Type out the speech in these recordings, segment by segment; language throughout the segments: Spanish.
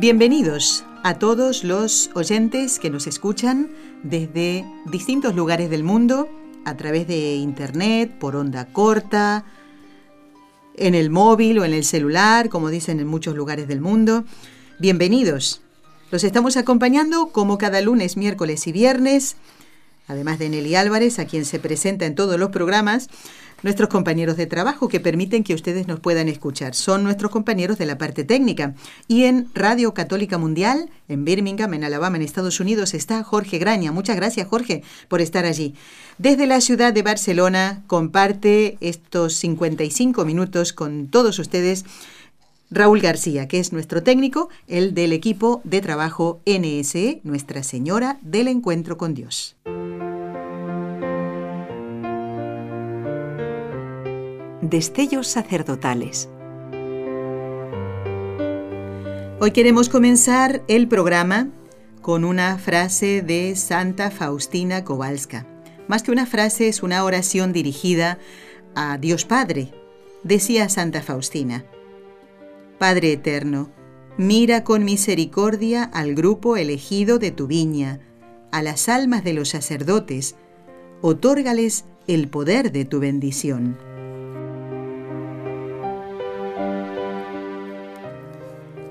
Bienvenidos a todos los oyentes que nos escuchan desde distintos lugares del mundo, a través de Internet, por onda corta, en el móvil o en el celular, como dicen en muchos lugares del mundo. Bienvenidos. Los estamos acompañando como cada lunes, miércoles y viernes, además de Nelly Álvarez, a quien se presenta en todos los programas, nuestros compañeros de trabajo que permiten que ustedes nos puedan escuchar. Son nuestros compañeros de la parte técnica. Y en Radio Católica Mundial, en Birmingham, en Alabama, en Estados Unidos, está Jorge Graña. Muchas gracias, Jorge, por estar allí. Desde la ciudad de Barcelona, comparte estos 55 minutos con todos ustedes. Raúl García, que es nuestro técnico, el del equipo de trabajo NSE, Nuestra Señora del Encuentro con Dios. Destellos sacerdotales. Hoy queremos comenzar el programa con una frase de Santa Faustina Kowalska. Más que una frase, es una oración dirigida a Dios Padre. Decía Santa Faustina, Padre Eterno, mira con misericordia al grupo elegido de tu viña, a las almas de los sacerdotes, otórgales el poder de tu bendición.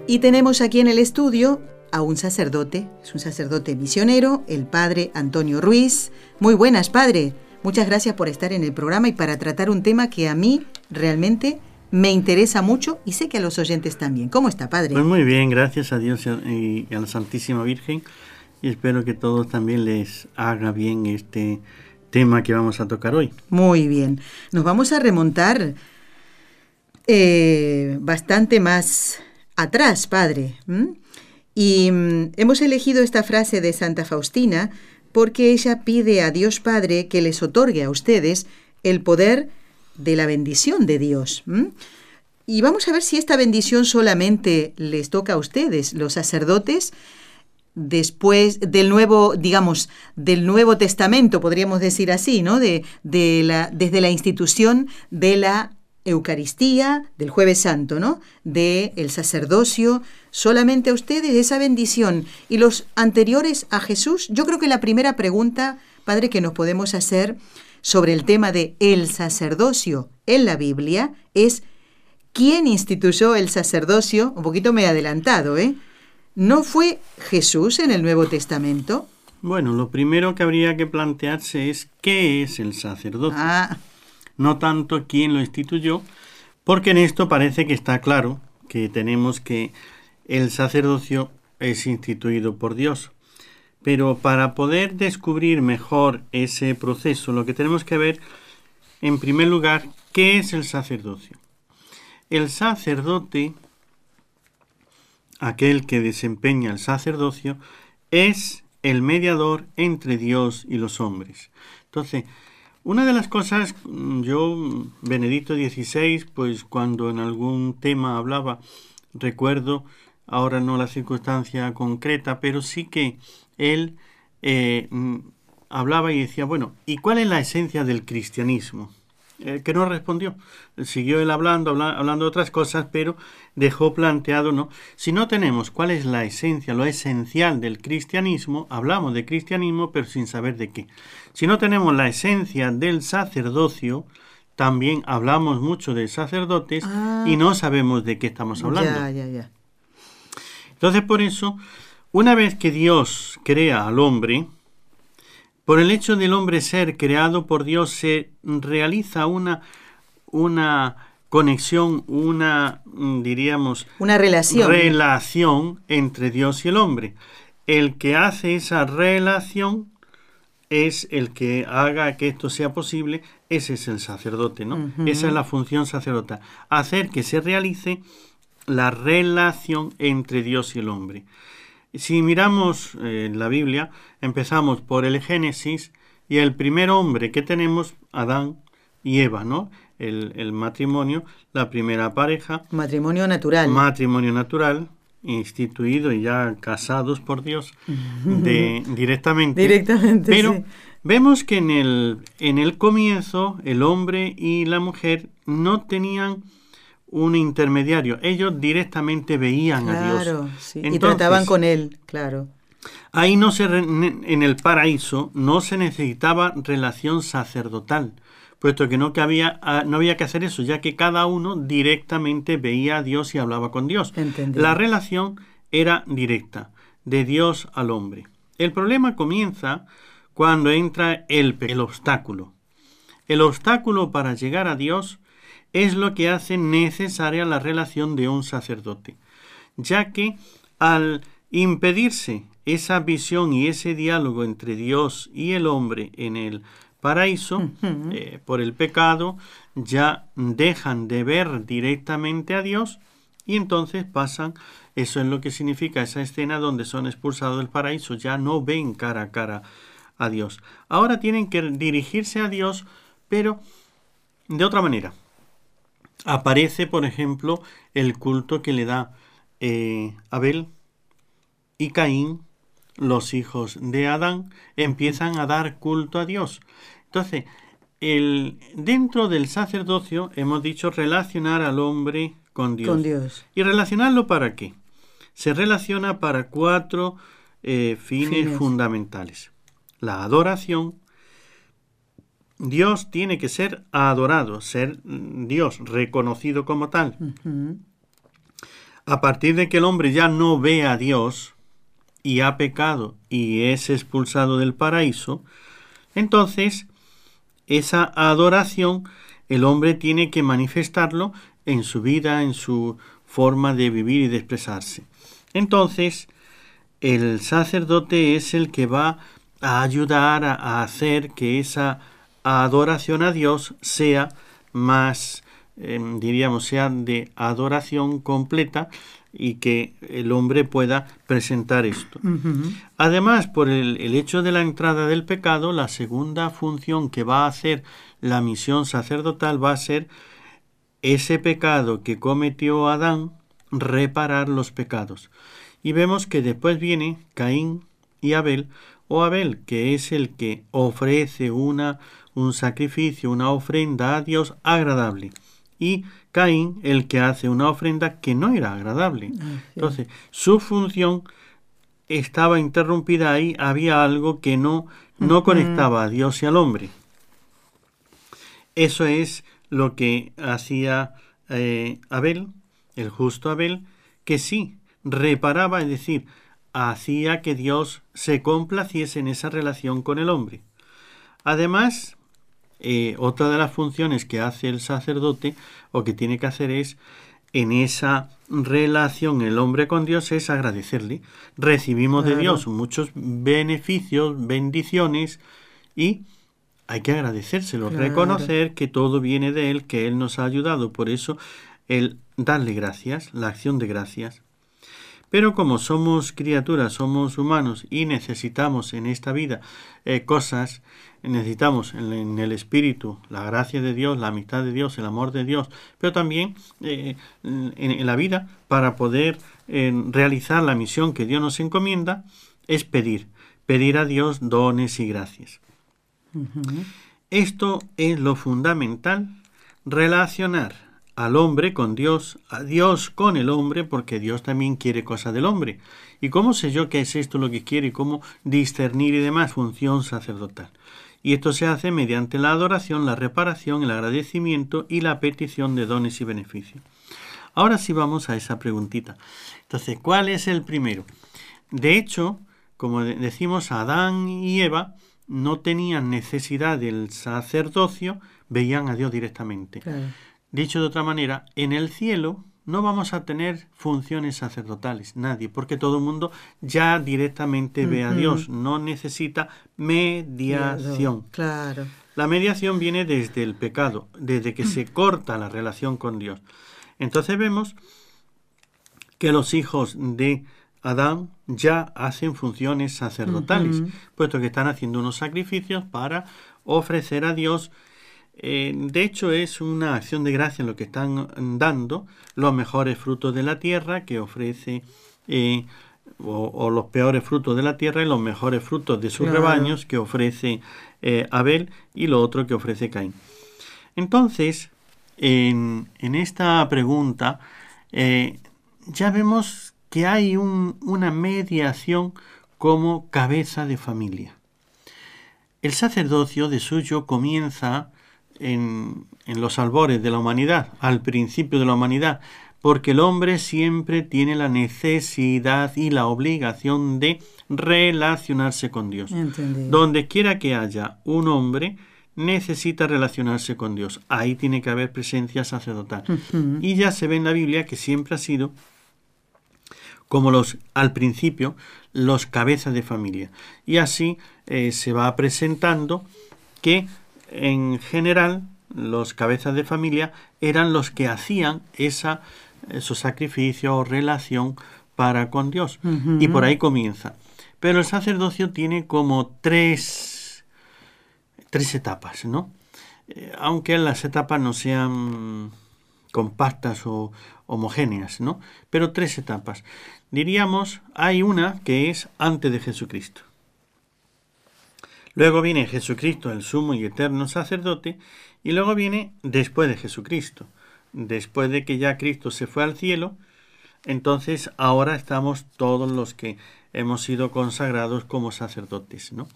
Y tenemos aquí en el estudio a un sacerdote, es un sacerdote misionero, el padre Antonio Ruiz. Muy buenas, padre. Muchas gracias por estar en el programa y para tratar un tema que a mí realmente me interesa mucho y sé que a los oyentes también. ¿Cómo está, padre? Pues muy bien, gracias a Dios y a la Santísima Virgen. Y espero que todos también les haga bien este tema que vamos a tocar hoy. Muy bien. Nos vamos a remontar eh, bastante más atrás, Padre. Y mm, hemos elegido esta frase de Santa Faustina porque ella pide a Dios Padre que les otorgue a ustedes el poder de la bendición de Dios. Y vamos a ver si esta bendición solamente les toca a ustedes, los sacerdotes, después del nuevo, digamos, del Nuevo Testamento, podríamos decir así, ¿no? De, de la, desde la institución de la Eucaristía, del jueves santo, ¿no? De el sacerdocio, solamente a ustedes esa bendición. Y los anteriores a Jesús, yo creo que la primera pregunta, Padre, que nos podemos hacer sobre el tema de el sacerdocio en la Biblia es ¿quién instituyó el sacerdocio? Un poquito me he adelantado, ¿eh? ¿No fue Jesús en el Nuevo Testamento? Bueno, lo primero que habría que plantearse es ¿qué es el sacerdocio? Ah no tanto quién lo instituyó, porque en esto parece que está claro que tenemos que el sacerdocio es instituido por Dios. Pero para poder descubrir mejor ese proceso, lo que tenemos que ver, en primer lugar, qué es el sacerdocio. El sacerdote, aquel que desempeña el sacerdocio, es el mediador entre Dios y los hombres. Entonces, una de las cosas, mm, yo, Benedicto XVI, pues cuando en algún tema hablaba, recuerdo, ahora no la circunstancia concreta, pero sí que él eh, mm, hablaba y decía, bueno, ¿y cuál es la esencia del cristianismo? Eh, que no respondió. Siguió él hablando, hablando de otras cosas, pero dejó planteado, ¿no? Si no tenemos cuál es la esencia, lo esencial del cristianismo, hablamos de cristianismo, pero sin saber de qué. Si no tenemos la esencia del sacerdocio, también hablamos mucho de sacerdotes y no ah. sabemos de qué estamos hablando. Ya, ya, ya. Entonces, por eso, una vez que Dios crea al hombre, por el hecho del hombre ser creado por Dios se realiza una, una conexión, una, mm, diríamos, una relación. relación entre Dios y el hombre. El que hace esa relación es el que haga que esto sea posible, ese es el sacerdote, ¿no? Esa es la función sacerdotal, hacer que se realice la relación entre Dios y el hombre. Si miramos eh, la Biblia, empezamos por el Génesis y el primer hombre que tenemos, Adán y Eva, ¿no? El, el matrimonio, la primera pareja. Matrimonio natural. Matrimonio natural, instituido y ya casados por Dios de, directamente. Directamente. Pero sí. vemos que en el, en el comienzo el hombre y la mujer no tenían un intermediario. Ellos directamente veían a Dios. Claro, sí. y trataban con él, claro. Ahí no se re- en el paraíso no se necesitaba relación sacerdotal, puesto que no, que había, ah, no había que hacer eso, ya que cada uno directamente veía a Dios y hablaba con Dios. Entendido. La relación era directa, de Dios al hombre. El problema comienza cuando entra el, el obstáculo. El obstáculo para llegar a Dios es lo que hace necesaria la relación de un sacerdote, ya que al impedirse esa visión y ese diálogo entre Dios y el hombre en el paraíso, eh, por el pecado, ya dejan de ver directamente a Dios y entonces pasan, eso es lo que significa esa escena donde son expulsados del paraíso, ya no ven cara a cara a Dios. Ahora tienen que dirigirse a Dios, pero de otra manera. Aparece, por ejemplo, el culto que le da eh, Abel y Caín, los hijos de Adán, empiezan a dar culto a Dios. Entonces, el, dentro del sacerdocio hemos dicho relacionar al hombre con Dios. Con Dios. ¿Y relacionarlo para qué? Se relaciona para cuatro eh, fines, Fines. fundamentales. La adoración. Dios tiene que ser adorado, ser Dios reconocido como tal. A partir de que el hombre ya no ve a Dios y ha pecado y es expulsado del paraíso, entonces esa adoración el hombre tiene que manifestarlo en su vida, en su forma de vivir y de expresarse. Entonces, el sacerdote es el que va a ayudar a, a hacer que esa adoración a Dios sea más, eh, diríamos, sea de adoración completa y que el hombre pueda presentar esto. Además, por el, el hecho de la entrada del pecado, la segunda función que va a hacer la misión sacerdotal va a ser ese pecado que cometió Adán, reparar los pecados. Y vemos que después viene Caín y Abel, o Abel, que es el que ofrece una, un sacrificio, una ofrenda a Dios agradable. Y Caín, el que hace una ofrenda que no era agradable. Entonces, su función estaba interrumpida ahí, había algo que no, no conectaba a Dios y al hombre. Eso es lo que hacía eh, Abel, el justo Abel, que sí reparaba, es decir, hacía que Dios se complaciese en esa relación con el hombre. Además, eh, otra de las funciones que hace el sacerdote o que tiene que hacer es en esa relación el hombre con Dios es agradecerle. Recibimos de. Dios muchos beneficios, bendiciones y hay que agradecérselo, Claro. reconocer que todo viene de Él, que Él nos ha ayudado. Por eso el darle gracias, la acción de gracias. Pero como somos criaturas, somos humanos y necesitamos en esta vida eh, cosas, necesitamos en, en el espíritu la gracia de Dios, la amistad de Dios, el amor de Dios, pero también eh, en, en la vida para poder eh, realizar la misión que Dios nos encomienda es pedir, pedir a Dios dones y gracias. Esto es lo fundamental, relacionar al hombre con Dios, a Dios con el hombre, porque Dios también quiere cosas del hombre. ¿Y cómo sé yo qué es esto lo que quiere y cómo discernir y demás? Función sacerdotal. Y esto se hace mediante la adoración, la reparación, el agradecimiento y la petición de dones y beneficios. Ahora sí vamos a esa preguntita. Entonces, ¿cuál es el primero? De hecho, como de- decimos, Adán y Eva no tenían necesidad del sacerdocio, veían a Dios directamente. Dicho de otra manera, en el cielo no vamos a tener funciones sacerdotales, nadie, porque todo el mundo ya directamente ve a. Dios, no necesita mediación. Claro. La mediación viene desde el pecado, desde que se corta la relación con Dios. Entonces vemos que los hijos de Adán ya hacen funciones sacerdotales, puesto que están haciendo unos sacrificios para ofrecer a Dios. Eh, de hecho, es una acción de gracia lo que están dando los mejores frutos de la tierra que ofrece, eh, o, los peores frutos de la tierra y los mejores frutos de sus rebaños que ofrece eh, Abel y lo otro que ofrece Caín. Entonces, en, en esta pregunta, ya vemos que hay una mediación como cabeza de familia. El sacerdocio de suyo comienza en, en, los albores de la humanidad, al principio de la humanidad, porque el hombre siempre tiene la necesidad y la obligación de relacionarse con Dios. Donde quiera que haya un hombre, necesita relacionarse con Dios. Ahí tiene que haber presencia sacerdotal. Y ya se ve en la Biblia que siempre ha sido como los al principio los cabezas de familia. Y así eh, se va presentando que en general los cabezas de familia eran los que hacían esa, esos sacrificio o relación para con Dios. Y por ahí comienza. Pero el sacerdocio tiene como tres, tres etapas, ¿no? Eh, aunque las etapas no sean compactas o homogéneas, ¿no? Pero tres etapas. Diríamos, hay una que es antes de Jesucristo. Luego viene Jesucristo, el sumo y eterno sacerdote, y luego viene después de Jesucristo. Después de que ya Cristo se fue al cielo, entonces ahora estamos todos los que hemos sido consagrados como sacerdotes, ¿no?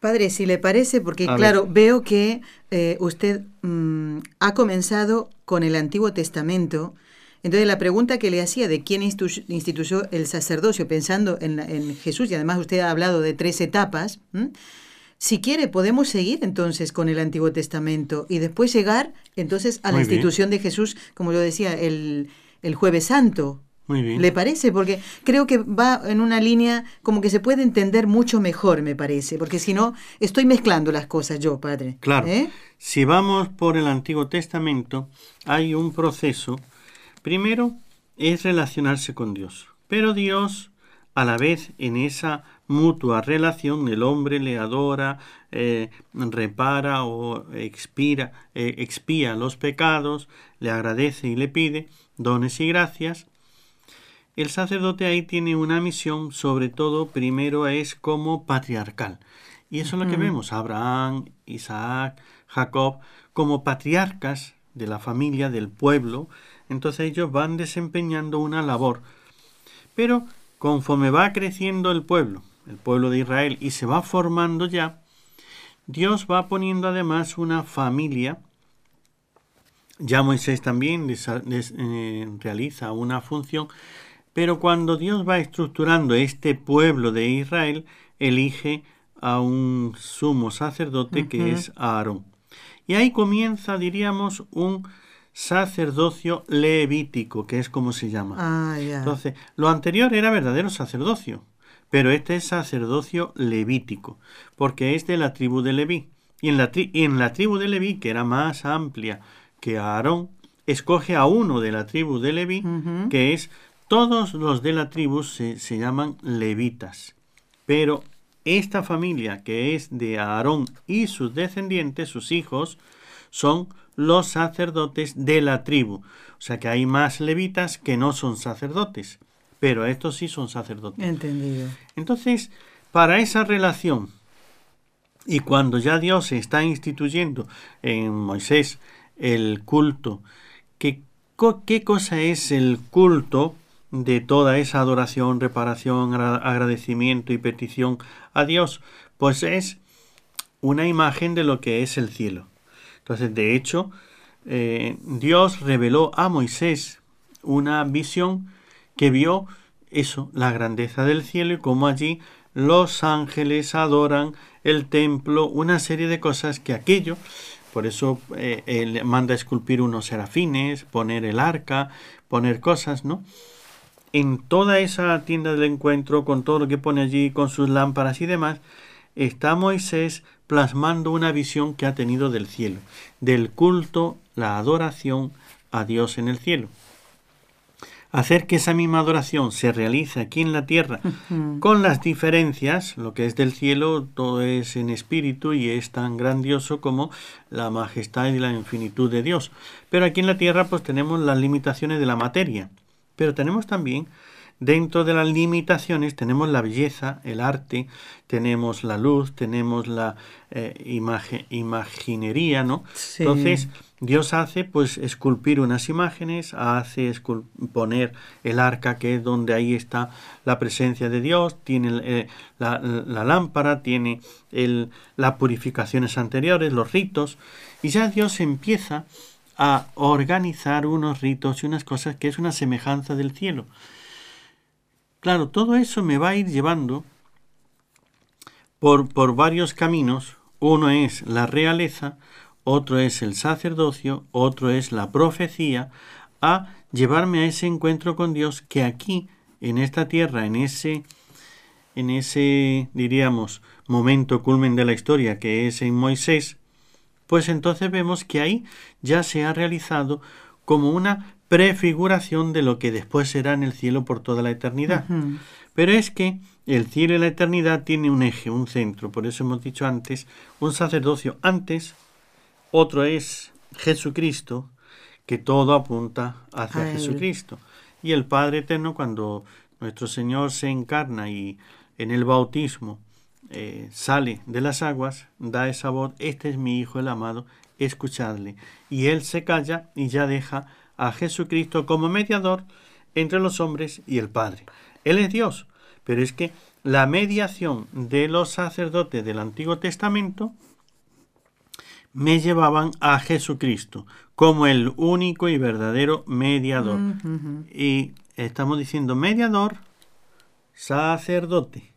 Padre, si le parece, porque claro, veo que eh, usted mm, ha comenzado con el Antiguo Testamento, entonces la pregunta que le hacía de quién instituyó el sacerdocio, pensando en, Jesús, y además usted ha hablado de tres etapas, si quiere podemos seguir entonces con el Antiguo Testamento y después llegar entonces a la institución de Jesús, como yo decía, el, el jueves santo. Muy bien. ¿Le parece? Porque creo que va en una línea como que se puede entender mucho mejor, me parece, porque si no, estoy mezclando las cosas yo, padre. Claro. ¿Eh? Si vamos por el Antiguo Testamento, hay un proceso Primero es relacionarse con Dios, pero Dios a la vez en esa mutua relación el hombre le adora, eh, repara o expira, eh, expía los pecados, le agradece y le pide dones y gracias. El sacerdote ahí tiene una misión, sobre todo primero es como patriarcal. Y eso es lo que vemos, Abraham, Isaac, Jacob, como patriarcas de la familia, del pueblo, entonces ellos van desempeñando una labor. Pero conforme va creciendo el pueblo, el pueblo de Israel, y se va formando ya, Dios va poniendo además una familia. Ya Moisés también eh, realiza una función, pero cuando Dios va estructurando este pueblo de Israel, elige a un sumo sacerdote que es Aarón. Y ahí comienza, diríamos, un sacerdocio levítico, que es como se llama. Ah, Entonces, lo anterior era verdadero sacerdocio, pero este es sacerdocio levítico, porque es de la tribu de Leví. Y en la, en la tribu de Leví, que era más amplia que Aarón, escoge a uno de la tribu de Leví, que es todos los de la tribu se, se llaman levitas. Pero esta familia, que es de Aarón y sus descendientes, sus hijos, son los sacerdotes de la tribu. O sea que hay más levitas que no son sacerdotes, pero estos sí son sacerdotes. Entendido. Entonces, para esa relación, y cuando ya Dios está instituyendo en Moisés el culto, ¿qué, qué cosa es el culto de toda esa adoración, reparación, agradecimiento y petición a Dios? Pues es una imagen de lo que es el cielo. Entonces, de hecho, eh, Dios reveló a Moisés una visión que vio eso, la grandeza del cielo y cómo allí los ángeles adoran el templo, una serie de cosas que aquello, por eso eh, él manda esculpir unos serafines, poner el arca, poner cosas, ¿no? En toda esa tienda del encuentro, con todo lo que pone allí, con sus lámparas y demás, está Moisés plasmando una visión que ha tenido del cielo, del culto, la adoración a Dios en el cielo. hacer que esa misma adoración se realice aquí en la tierra con las diferencias, lo que es del cielo, todo es en espíritu y es tan grandioso como la majestad y la infinitud de Dios. Pero aquí en la tierra pues tenemos las limitaciones de la materia, pero tenemos también Dentro de las limitaciones tenemos la belleza, el arte, tenemos la luz, tenemos la eh, imaginería, ¿no? Entonces, Dios hace pues esculpir unas imágenes, hace poner el arca que es donde ahí está la presencia de Dios, tiene eh, la, lámpara, tiene el, las purificaciones anteriores, los ritos, y ya Dios empieza a organizar unos ritos y unas cosas que es una semejanza del cielo. Claro, todo eso me va a ir llevando por, por varios caminos. Uno es la realeza, otro es el sacerdocio, otro es la profecía, a llevarme a ese encuentro con Dios que aquí, en esta tierra, en ese, en ese, diríamos, momento culmen de la historia que es en Moisés, pues entonces vemos que ahí ya se ha realizado como una prefiguración de lo que después será en el cielo por toda la eternidad. Pero es que el cielo y la eternidad tiene un eje, un centro, por eso hemos dicho antes, un sacerdocio antes, otro es Jesucristo, que todo apunta hacia Jesucristo. Y el Padre Eterno, cuando nuestro Señor se encarna y en el bautismo eh, sale de las aguas, da esa voz, este es mi Hijo el amado, escuchadle. Y Él se calla y ya deja a Jesucristo como mediador entre los hombres y el Padre. Él es Dios, pero es que la mediación de los sacerdotes del Antiguo Testamento me llevaban a Jesucristo como el único y verdadero mediador. Y estamos diciendo mediador, sacerdote.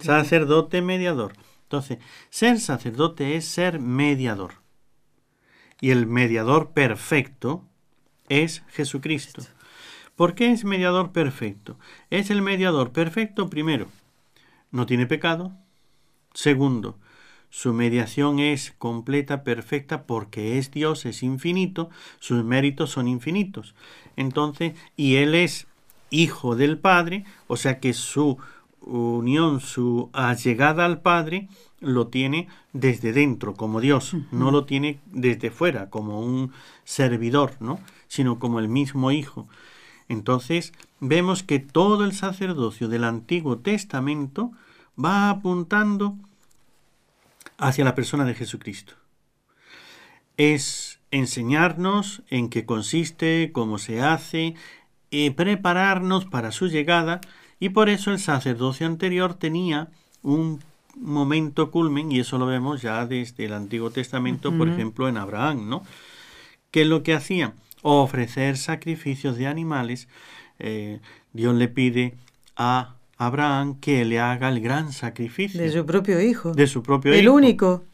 Sacerdote, mediador. Entonces, ser sacerdote es ser mediador. Y el mediador perfecto es Jesucristo. ¿Por qué es mediador perfecto? Es el mediador perfecto primero, no tiene pecado. Segundo, su mediación es completa, perfecta, porque es Dios, es infinito, sus méritos son infinitos. Entonces, y Él es hijo del Padre, o sea que su unión, su allegada al Padre, lo tiene desde dentro, como Dios, no lo tiene desde fuera, como un servidor, ¿no? Sino como el mismo Hijo. Entonces vemos que todo el sacerdocio del Antiguo Testamento va apuntando hacia la persona de Jesucristo. Es enseñarnos en qué consiste, cómo se hace, y prepararnos para su llegada, y por eso el sacerdocio anterior tenía un momento culmen, y eso lo vemos ya desde el Antiguo Testamento, por ejemplo, en Abraham, ¿no? ¿Qué es lo que hacía? Ofrecer sacrificios de animales, eh, Dios le pide a Abraham que le haga el gran sacrificio. De su propio hijo. De su propio hijo. El único.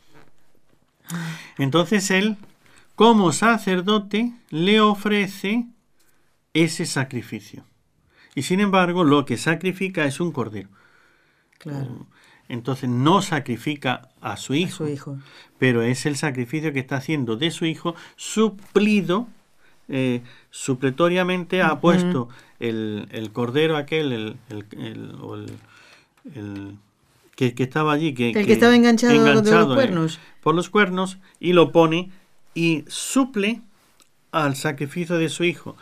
Entonces él, como sacerdote, le ofrece ese sacrificio. Y sin embargo, lo que sacrifica es un cordero. Claro. Entonces no sacrifica a su hijo, a su hijo, pero es el sacrificio que está haciendo de su hijo suplido eh, supletoriamente ha puesto el, cordero aquel, el, el, que, estaba allí, que, el que, estaba enganchado, los cuernos. por los cuernos, y lo pone y suple al sacrificio de su hijo.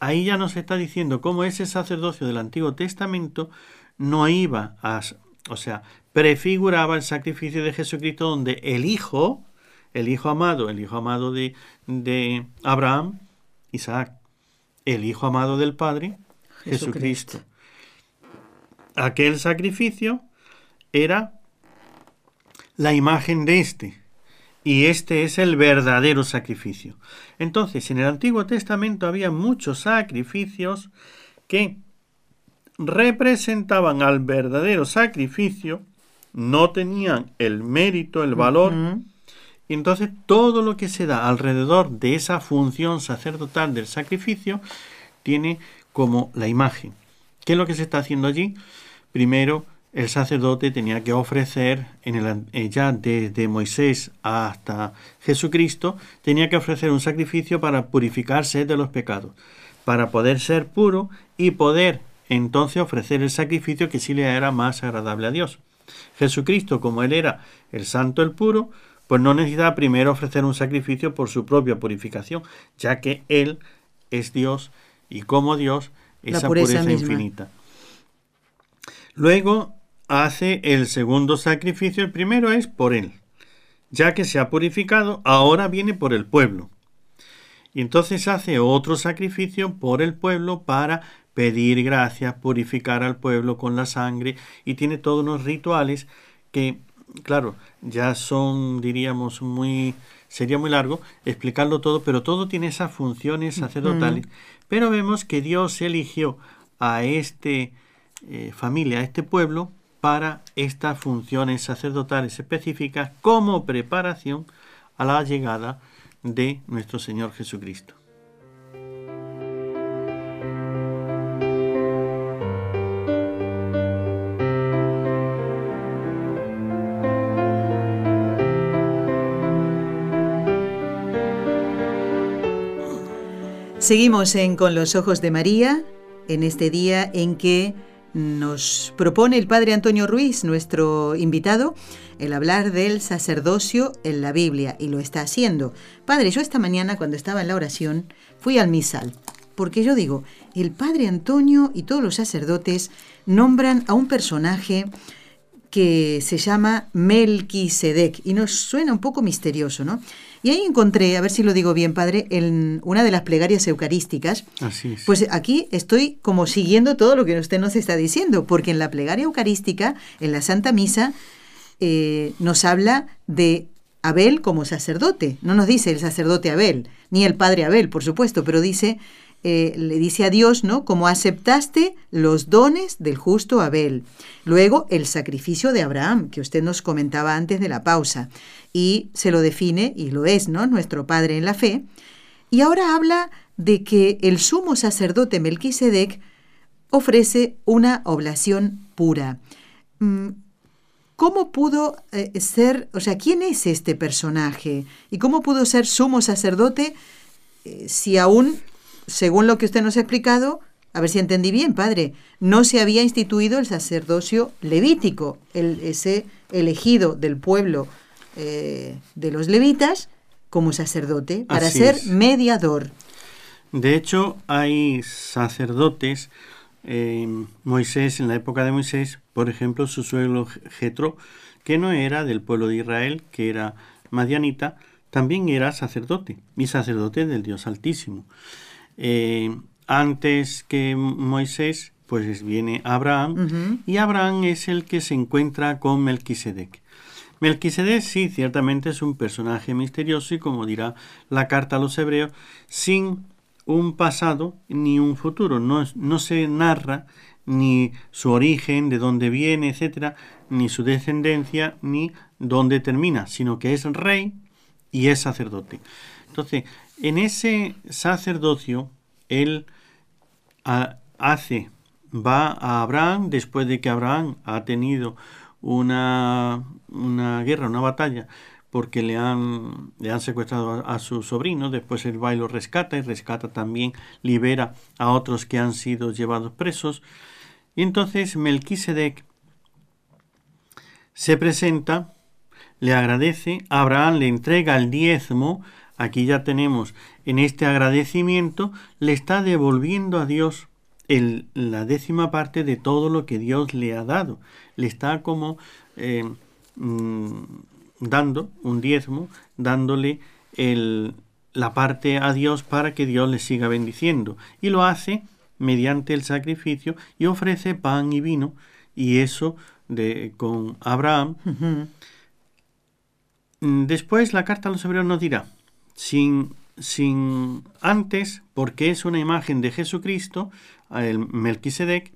Ahí ya nos está diciendo cómo ese sacerdocio del Antiguo Testamento no iba a, o sea, prefiguraba el sacrificio de Jesucristo donde el hijo, el hijo amado, el hijo amado de, de Abraham, Isaac, el Hijo amado del Padre, Jesucristo. Aquel sacrificio era la imagen de este, y este es el verdadero sacrificio. Entonces, en el Antiguo Testamento había muchos sacrificios que representaban al verdadero sacrificio, no tenían el mérito, el valor, y entonces todo lo que se da alrededor de esa función sacerdotal del sacrificio tiene como la imagen. ¿Qué es lo que se está haciendo allí? Primero el sacerdote tenía que ofrecer, en el, eh, ya desde Moisés hasta Jesucristo, tenía que ofrecer un sacrificio para purificarse de los pecados, para poder ser puro y poder entonces ofrecer el sacrificio que sí le era más agradable a Dios. Jesucristo, como él era el santo, el puro, pues no necesitaba primero ofrecer un sacrificio por su propia purificación, ya que él es Dios y como Dios esa pureza, infinita. Luego hace el segundo sacrificio. El primero es por él. Ya que se ha purificado, ahora viene por el pueblo. Y entonces hace otro sacrificio por el pueblo para pedir gracias, purificar al pueblo con la sangre y tiene todos unos rituales que, claro, ya son, diríamos, muy, sería muy largo explicarlo todo, pero todo tiene esas funciones sacerdotales. Pero vemos que Dios eligió a este eh, familia, a este pueblo, para estas funciones sacerdotales específicas como preparación a la llegada de nuestro Señor Jesucristo. Seguimos en Con los Ojos de María, en este día en que nos propone el Padre Antonio Ruiz, nuestro invitado, el hablar del sacerdocio en la Biblia, y lo está haciendo. Padre, yo esta mañana cuando estaba en la oración fui al misal, porque yo digo, el Padre Antonio y todos los sacerdotes nombran a un personaje que se llama Melquisedec, y nos suena un poco misterioso, ¿no? Y ahí encontré, a ver si lo digo bien, padre, en una de las plegarias eucarísticas. Así es. Pues aquí estoy como siguiendo todo lo que usted nos está diciendo, porque en la plegaria eucarística, en la Santa Misa, eh, nos habla de Abel como sacerdote. No nos dice el sacerdote Abel, ni el padre Abel, por supuesto, pero dice eh, le dice a Dios, ¿no? Como aceptaste los dones del justo Abel. Luego, el sacrificio de Abraham, que usted nos comentaba antes de la pausa, y se lo define, y lo es, ¿no? Nuestro Padre en la fe. Y ahora habla de que el sumo sacerdote Melquisedec ofrece una oblación pura. Mm, ¿Cómo pudo eh, ser, o sea, quién es este personaje? ¿Y cómo pudo ser sumo sacerdote eh, si aún según lo que usted nos ha explicado, a ver si entendí bien, padre, no se había instituido el sacerdocio levítico, el, ese elegido del pueblo eh, de los levitas como sacerdote para ser mediador. De hecho, hay sacerdotes, eh, Moisés, en la época de Moisés, por ejemplo, su suegro Jetro, que no era del pueblo de Israel, que era madianita, también era sacerdote, y sacerdote del Dios Altísimo. Eh, antes que Moisés, pues viene Abraham, y Abraham es el que se encuentra con Melquisedec. Melquisedec sí, ciertamente es un personaje misterioso y como dirá la carta a los hebreos, sin un pasado ni un futuro. No, no se narra ni su origen, de dónde viene, etcétera, ni su descendencia, ni dónde termina, sino que es rey y es sacerdote. Entonces, en ese sacerdocio, él ah, hace, va a Abraham después de que Abraham ha tenido una, una guerra, una batalla, porque le han, le han secuestrado a, su sobrino, después él va y lo rescata y rescata también, libera a otros que han sido llevados presos. Y entonces Melquisedec se presenta, le agradece, Abraham le entrega el diezmo, aquí ya tenemos en este agradecimiento, le está devolviendo a Dios el, la décima parte de todo lo que Dios le ha dado. Le está como eh, mm, dando un diezmo, dándole el, la parte a Dios para que Dios le siga bendiciendo. Y lo hace mediante el sacrificio y ofrece pan y vino, y eso de, con Abraham. Después la carta a los hebreos nos dirá, sin, sin antes, porque es una imagen de Jesucristo, el Melquisedec,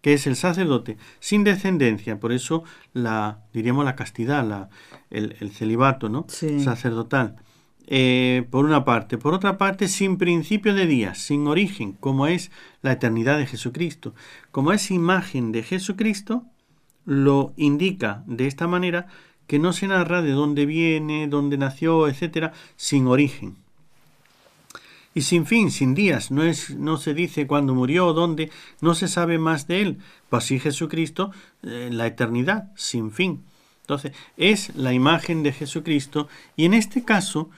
que es el sacerdote, sin descendencia, por eso la, diríamos la castidad, la, el, celibato ¿no? sacerdotal. Eh, por una parte. Por otra parte, sin principio de días, sin origen, como es la eternidad de Jesucristo. Como es imagen de Jesucristo, lo indica de esta manera que no se narra de dónde viene, dónde nació, etcétera, sin origen. Y sin fin, sin días, no, es, no se dice cuándo murió dónde, no se sabe más de él. Pues así Jesucristo, eh, la eternidad, sin fin. Entonces, es la imagen de Jesucristo y en este caso,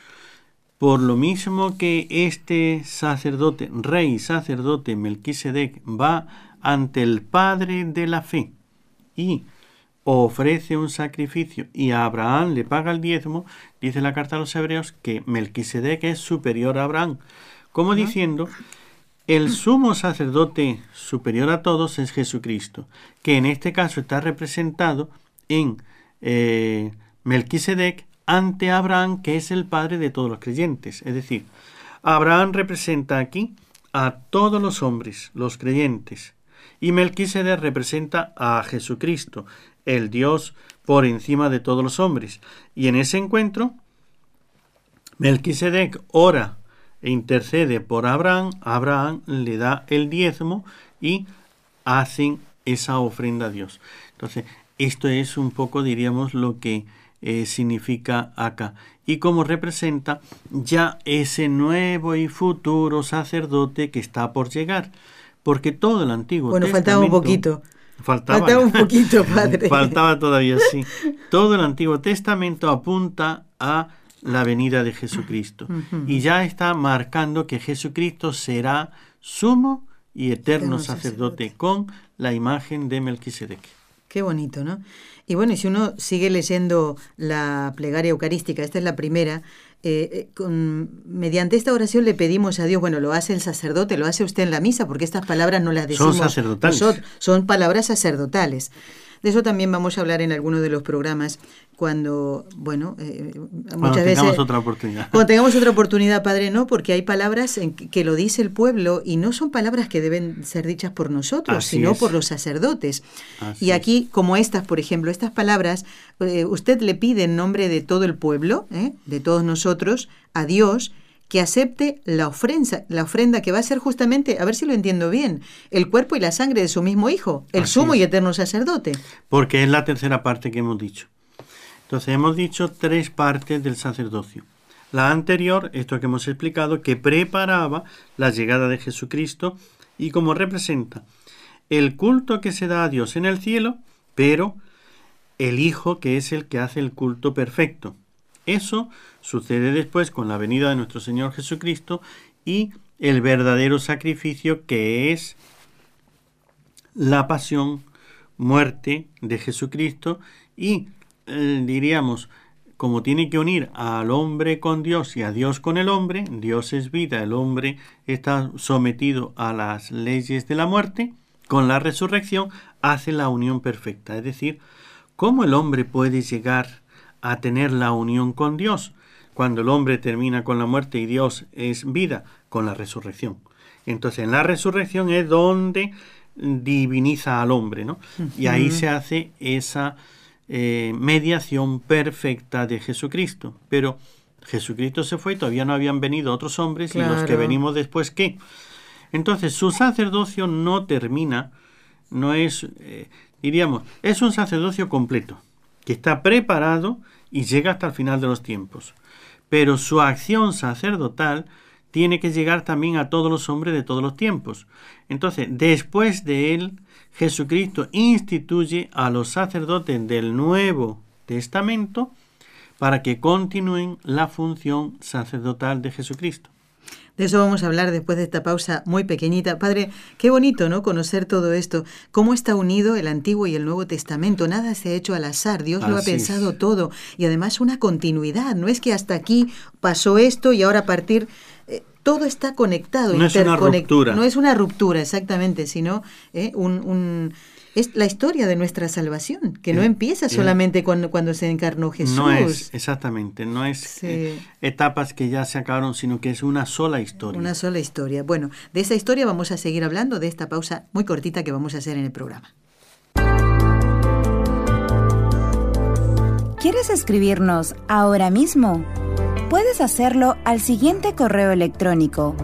por lo mismo que este sacerdote, rey sacerdote Melquisedec, va ante el Padre de la fe y ofrece un sacrificio y a Abraham le paga el diezmo, dice la carta a los hebreos que Melquisedec es superior a Abraham, como diciendo, el sumo sacerdote superior a todos es Jesucristo, que en este caso está representado en eh, Melquisedec ante Abraham, que es el padre de todos los creyentes. Es decir, Abraham representa aquí a todos los hombres, los creyentes, y Melquisedec representa a Jesucristo, el Dios por encima de todos los hombres. Y en ese encuentro, Melquisedec ora e intercede por Abraham, Abraham le da el diezmo y hacen esa ofrenda a Dios. Entonces, esto es un poco, diríamos, lo que eh, significa acá. Y como representa ya ese nuevo y futuro sacerdote que está por llegar. Porque todo el Antiguo bueno, Testamento... faltaba un poquito. Faltaba, faltaba un poquito, padre. faltaba todavía, sí. Todo el Antiguo Testamento apunta a la venida de Jesucristo. Y ya está marcando que Jesucristo será sumo y eterno, sacerdote, con la imagen de Melquisedec. Qué bonito, ¿no? Y bueno, y si uno sigue leyendo la plegaria eucarística, esta es la primera, eh, eh, con, mediante esta oración le pedimos a Dios, bueno, lo hace el sacerdote, lo hace usted en la misa, porque estas palabras no las decimos son sacerdotales. nosotros, son palabras sacerdotales. De eso también vamos a hablar en alguno de los programas cuando, bueno, eh, muchas cuando veces... tengamos otra oportunidad. Cuando tengamos otra oportunidad, Padre, no, porque hay palabras en que, que lo dice el pueblo y no son palabras que deben ser dichas por nosotros, Así sino es. por los sacerdotes. Así y aquí, como estas, por ejemplo, estas palabras, eh, usted le pide en nombre de todo el pueblo, ¿eh? de todos nosotros, a Dios, que acepte la ofrenda, la ofrenda que va a ser justamente, a ver si lo entiendo bien, el cuerpo y la sangre de su mismo Hijo, el Así sumo es. y eterno sacerdote. Porque es la tercera parte que hemos dicho. Entonces hemos dicho tres partes del sacerdocio. La anterior, esto que hemos explicado, que preparaba la llegada de Jesucristo y como representa el culto que se da a Dios en el cielo, pero el Hijo que es el que hace el culto perfecto. Eso sucede después con la venida de nuestro Señor Jesucristo y el verdadero sacrificio que es la pasión, muerte de Jesucristo y eh, diríamos, como tiene que unir al hombre con Dios y a Dios con el hombre, Dios es vida, el hombre está sometido a las leyes de la muerte, con la resurrección hace la unión perfecta. Es decir, ¿cómo el hombre puede llegar a tener la unión con Dios? Cuando el hombre termina con la muerte y Dios es vida, con la resurrección. Entonces, en la resurrección es donde diviniza al hombre, ¿no? Y ahí se hace esa eh, mediación perfecta de Jesucristo. Pero Jesucristo se fue y todavía no habían venido otros hombres y los que venimos después, ¿qué? Entonces, su sacerdocio no termina, no es, eh, diríamos, es un sacerdocio completo, que está preparado y llega hasta el final de los tiempos. Pero su acción sacerdotal tiene que llegar también a todos los hombres de todos los tiempos. Entonces, después de él, Jesucristo instituye a los sacerdotes del Nuevo Testamento para que continúen la función sacerdotal de Jesucristo. De eso vamos a hablar después de esta pausa muy pequeñita. Padre, qué bonito, ¿no? Conocer todo esto. Cómo está unido el Antiguo y el Nuevo Testamento. Nada se ha hecho al azar. Dios lo ha es. pensado todo. Y además una continuidad. No es que hasta aquí pasó esto y ahora a partir... eh, todo está conectado. No es una ruptura. No es una ruptura, exactamente, sino eh, un... un- es la historia de nuestra salvación, que no Eh, empieza eh, solamente cuando, cuando se encarnó Jesús. No es, exactamente, no es Sí. eh, etapas que ya se acabaron, sino que es una sola historia. Una sola historia. Bueno, de esa historia vamos a seguir hablando, de esta pausa muy cortita que vamos a hacer en el programa. ¿Quieres escribirnos ahora mismo? Puedes hacerlo al siguiente correo electrónico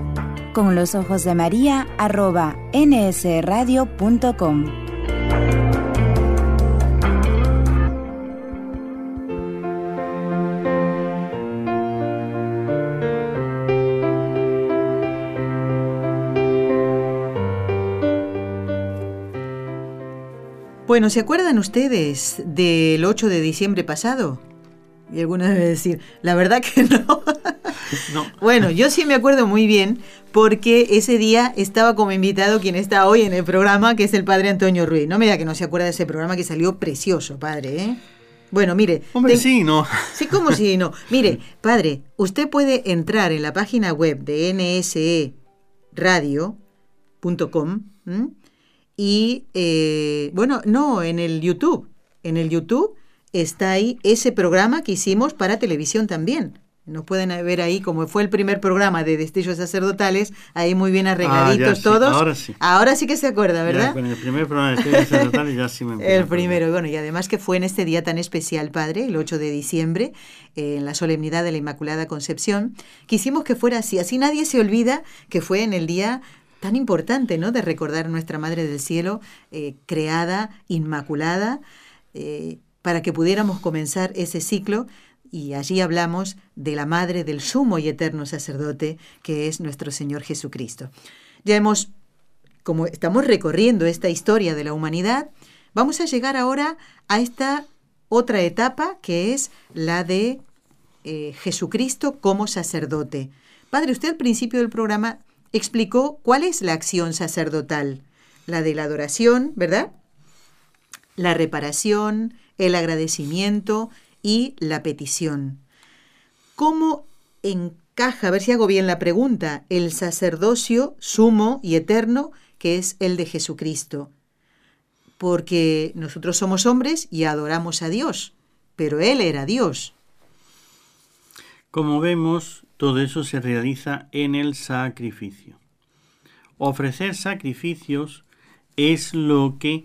con los ojos de María arroba nsradio.com. Bueno, ¿se acuerdan ustedes del 8 de diciembre pasado? Y alguna debe decir, la verdad que no. No. Bueno, yo sí me acuerdo muy bien porque ese día estaba como invitado quien está hoy en el programa, que es el padre Antonio Ruiz. No me diga que no se acuerda de ese programa que salió precioso, padre, ¿eh? Bueno, mire. Hombre, ten- sí, no. Sí, como si no. Mire, padre, usted puede entrar en la página web de nseradio.com ¿m? Y, eh, bueno, no, en el YouTube. En el YouTube está ahí ese programa que hicimos para televisión también. Nos pueden ver ahí, como fue el primer programa de Destellos Sacerdotales, ahí muy bien arregladitos Ah, ya sí, todos. ahora sí. Ahora sí que se acuerda, Ya ¿verdad? con el primer programa de Estrellas Sacerdotales ya sí me El primero, bueno, y además que fue en este día tan especial, Padre, el 8 de diciembre, eh, en la solemnidad de la Inmaculada Concepción, quisimos que fuera así. Así nadie se olvida que fue en el día tan importante, ¿no? De recordar a nuestra Madre del Cielo, eh, creada, inmaculada, eh, para que pudiéramos comenzar ese ciclo. Y allí hablamos de la Madre del Sumo y Eterno Sacerdote, que es nuestro Señor Jesucristo. Ya hemos como estamos recorriendo esta historia de la humanidad, vamos a llegar ahora a esta otra etapa que es la de eh, Jesucristo como sacerdote. Padre, usted al principio del programa explicó cuál es la acción sacerdotal, la de la adoración, ¿verdad? La reparación, el agradecimiento y la petición. ¿Cómo encaja, a ver si hago bien la pregunta, el sacerdocio sumo y eterno que es el de Jesucristo? Porque nosotros somos hombres y adoramos a Dios, pero Él era Dios. Como vemos, todo eso se realiza en el sacrificio. Ofrecer sacrificios es lo que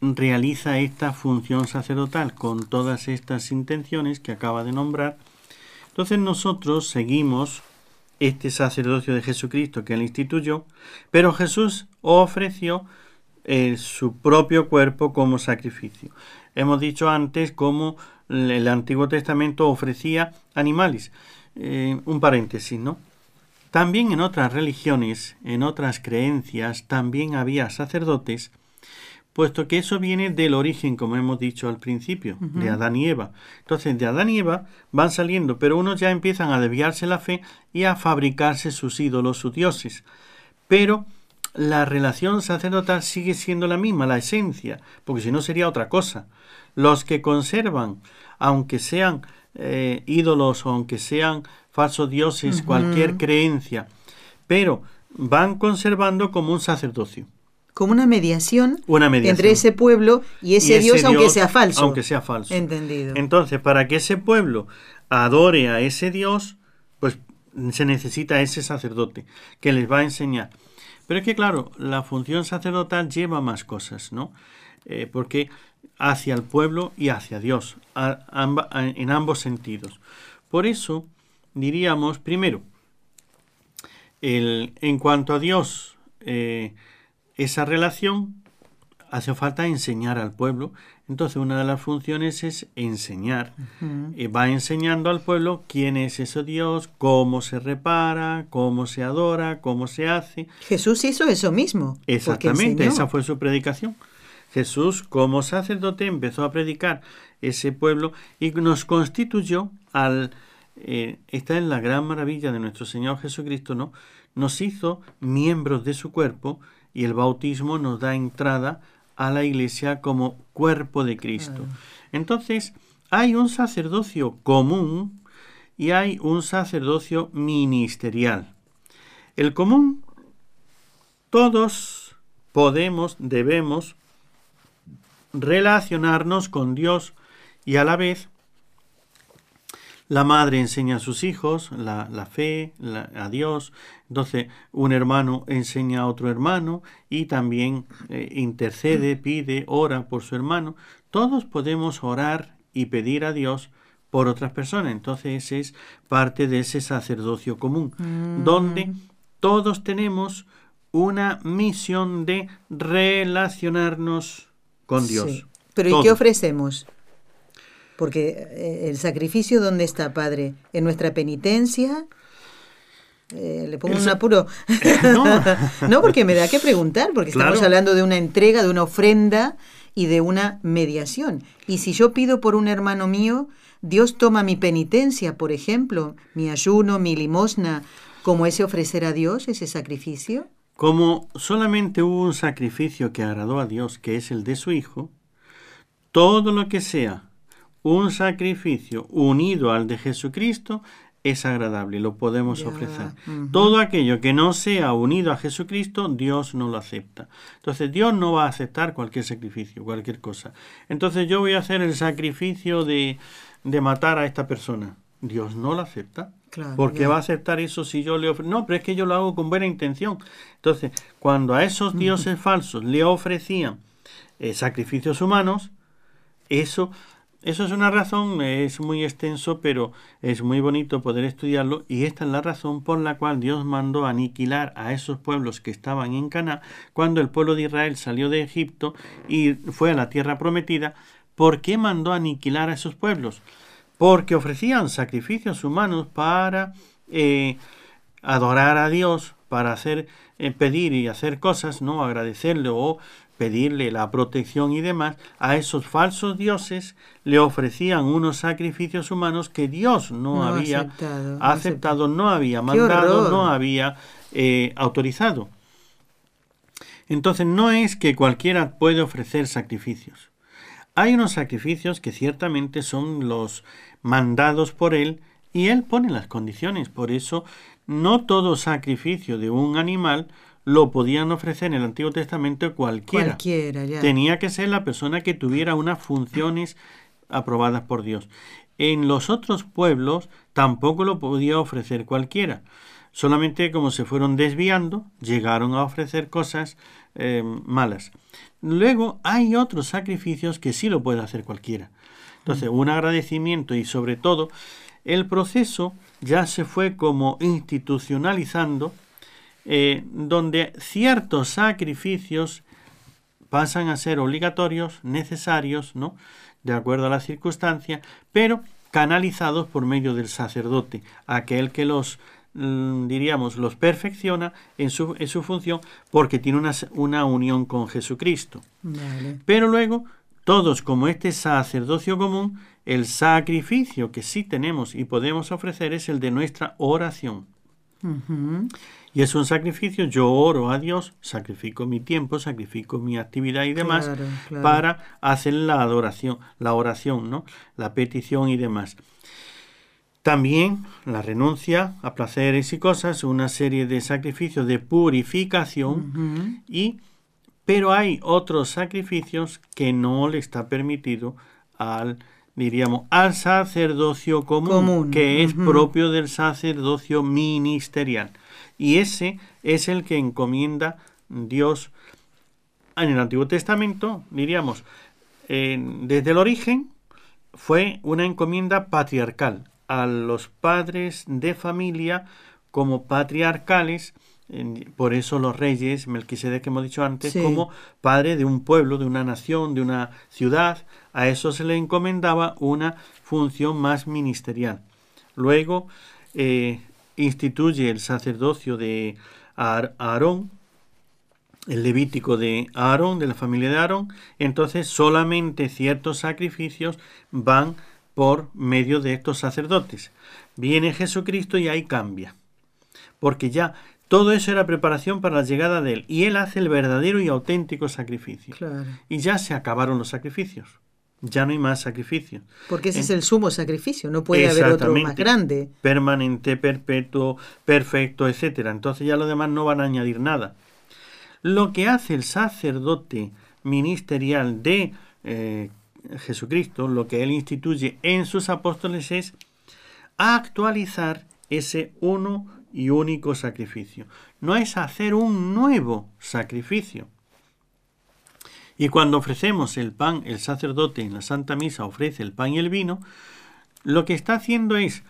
realiza esta función sacerdotal con todas estas intenciones que acaba de nombrar. Entonces nosotros seguimos este sacerdocio de Jesucristo que él instituyó, pero Jesús ofreció eh, su propio cuerpo como sacrificio. Hemos dicho antes cómo el Antiguo Testamento ofrecía animales. Eh, un paréntesis, ¿no? También en otras religiones, en otras creencias, también había sacerdotes, puesto que eso viene del origen, como hemos dicho al principio, de Adán y Eva. Entonces, de Adán y Eva van saliendo, pero unos ya empiezan a desviarse la fe y a fabricarse sus ídolos, sus dioses. Pero la relación sacerdotal sigue siendo la misma, la esencia, porque si no sería otra cosa. Los que conservan, aunque sean eh, ídolos o aunque sean falsos dioses, cualquier creencia, pero van conservando como un sacerdocio. Como una mediación, Una mediación. entre ese pueblo y ese, Y ese Dios, aunque sea falso. Aunque sea falso. Entendido. Entonces, para que ese pueblo adore a ese Dios, pues se necesita ese sacerdote que les va a enseñar. Pero es que, claro, la función sacerdotal lleva más cosas, ¿no? Eh, porque hacia el pueblo y hacia Dios, a- amba- a- en ambos sentidos. Por eso, diríamos, primero, el, en cuanto a Dios, eh, esa relación hace falta enseñar al pueblo. Entonces, una de las funciones es enseñar. Eh, va enseñando al pueblo quién es ese Dios, cómo se repara, cómo se adora, cómo se hace. Jesús hizo eso mismo. Exactamente, esa fue su predicación. Jesús, como sacerdote, empezó a predicar ese pueblo y nos constituyó al... eh, esta es la gran maravilla de nuestro Señor Jesucristo, ¿no? Nos hizo miembros de su cuerpo y el bautismo nos da entrada a la iglesia como cuerpo de Cristo. Entonces, hay un sacerdocio común y hay un sacerdocio ministerial. El común, todos podemos, debemos relacionarnos con Dios y a la vez la madre enseña a sus hijos la, la fe, la- a Dios. Entonces, un hermano enseña a otro hermano y también eh, intercede, pide, ora por su hermano. Todos podemos orar y pedir a Dios por otras personas. Entonces, ese es parte de ese sacerdocio común, donde todos tenemos una misión de relacionarnos con Dios. Sí. Pero ¿y qué ofrecemos? Porque eh, el sacrificio, ¿dónde está, Padre? ¿En nuestra penitencia? Eh, le pongo un apuro. No. no, porque me da que preguntar, porque estamos hablando de una entrega, de una ofrenda, y de una mediación. Y si yo pido por un hermano mío, Dios toma mi penitencia, por ejemplo, mi ayuno, mi limosna, como ese ofrecer a Dios, ese sacrificio. Como solamente hubo un sacrificio que agradó a Dios, que es el de su Hijo, todo lo que sea un sacrificio unido al de Jesucristo es agradable, lo podemos ofrecer. Todo aquello que no sea unido a Jesucristo, Dios no lo acepta. Entonces Dios no va a aceptar cualquier sacrificio, cualquier cosa. Entonces yo voy a hacer el sacrificio de, de matar a esta persona. Dios no lo acepta. Porque va a aceptar eso si yo le ofrezco. No, pero es que yo lo hago con buena intención. Entonces, cuando a esos dioses falsos le ofrecían eh, sacrificios humanos, eso eso es una razón, es muy extenso, pero es muy bonito poder estudiarlo y esta es la razón por la cual Dios mandó aniquilar a esos pueblos que estaban en Cana cuando el pueblo de Israel salió de Egipto y fue a la tierra prometida. ¿Por qué mandó aniquilar a esos pueblos? Porque ofrecían sacrificios humanos para eh, adorar a Dios, para hacer eh, pedir y hacer cosas, no agradecerle o pedirle la protección y demás, a esos falsos dioses le ofrecían unos sacrificios humanos que Dios no, había aceptado, no había mandado, no había eh, autorizado. Entonces no es que cualquiera puede ofrecer sacrificios. Hay unos sacrificios que ciertamente son los mandados por Él y Él pone las condiciones. Por eso no todo sacrificio de un animal lo podían ofrecer en el Antiguo Testamento cualquiera. Cualquiera, ya. Tenía que ser la persona que tuviera unas funciones aprobadas por Dios. En los otros pueblos tampoco lo podía ofrecer cualquiera. Solamente como se fueron desviando, llegaron a ofrecer cosas eh, malas. Luego hay otros sacrificios que sí lo puede hacer cualquiera. Entonces, un agradecimiento y sobre todo, el proceso ya se fue como institucionalizando eh, donde ciertos sacrificios pasan a ser obligatorios, necesarios, ¿no? De acuerdo a la circunstancia, pero canalizados por medio del sacerdote, aquel que los mm, diríamos, los perfecciona en su, en su función porque tiene una, una unión con Jesucristo. Pero luego, todos como este sacerdocio común, el sacrificio que sí tenemos y podemos ofrecer es el de nuestra oración. Y es un sacrificio, yo oro a Dios, sacrifico mi tiempo, sacrifico mi actividad y demás para hacer la adoración, la oración, ¿no? La petición y demás. También la renuncia a placeres y cosas, una serie de sacrificios de purificación y pero hay otros sacrificios que no le está permitido al diríamos al sacerdocio común, que es propio del sacerdocio ministerial. Y ese es el que encomienda Dios en el Antiguo Testamento, diríamos, desde el origen fue una encomienda patriarcal a los padres de familia como patriarcales, por eso los reyes, Melquisedec que hemos dicho antes, como padre de un pueblo, de una nación, de una ciudad, a eso se le encomendaba una función más ministerial. Luego, eh, instituye el sacerdocio de Aarón, el levítico de Aarón, de la familia de Aarón, entonces solamente ciertos sacrificios van por medio de estos sacerdotes. Viene Jesucristo y ahí cambia, porque ya todo eso era preparación para la llegada de Él, y Él hace el verdadero y auténtico sacrificio. Y ya se acabaron los sacrificios ya no hay más sacrificio. Porque ese es el sumo sacrificio, no puede haber otro más grande. Permanente, perpetuo, perfecto, etcétera. Entonces ya los demás no van a añadir nada. Lo que hace el sacerdote ministerial de eh, Jesucristo, lo que él instituye en sus apóstoles es actualizar ese uno y único sacrificio. No es hacer un nuevo sacrificio y cuando ofrecemos el pan, el sacerdote en la Santa Misa ofrece el pan y el vino, lo que está haciendo es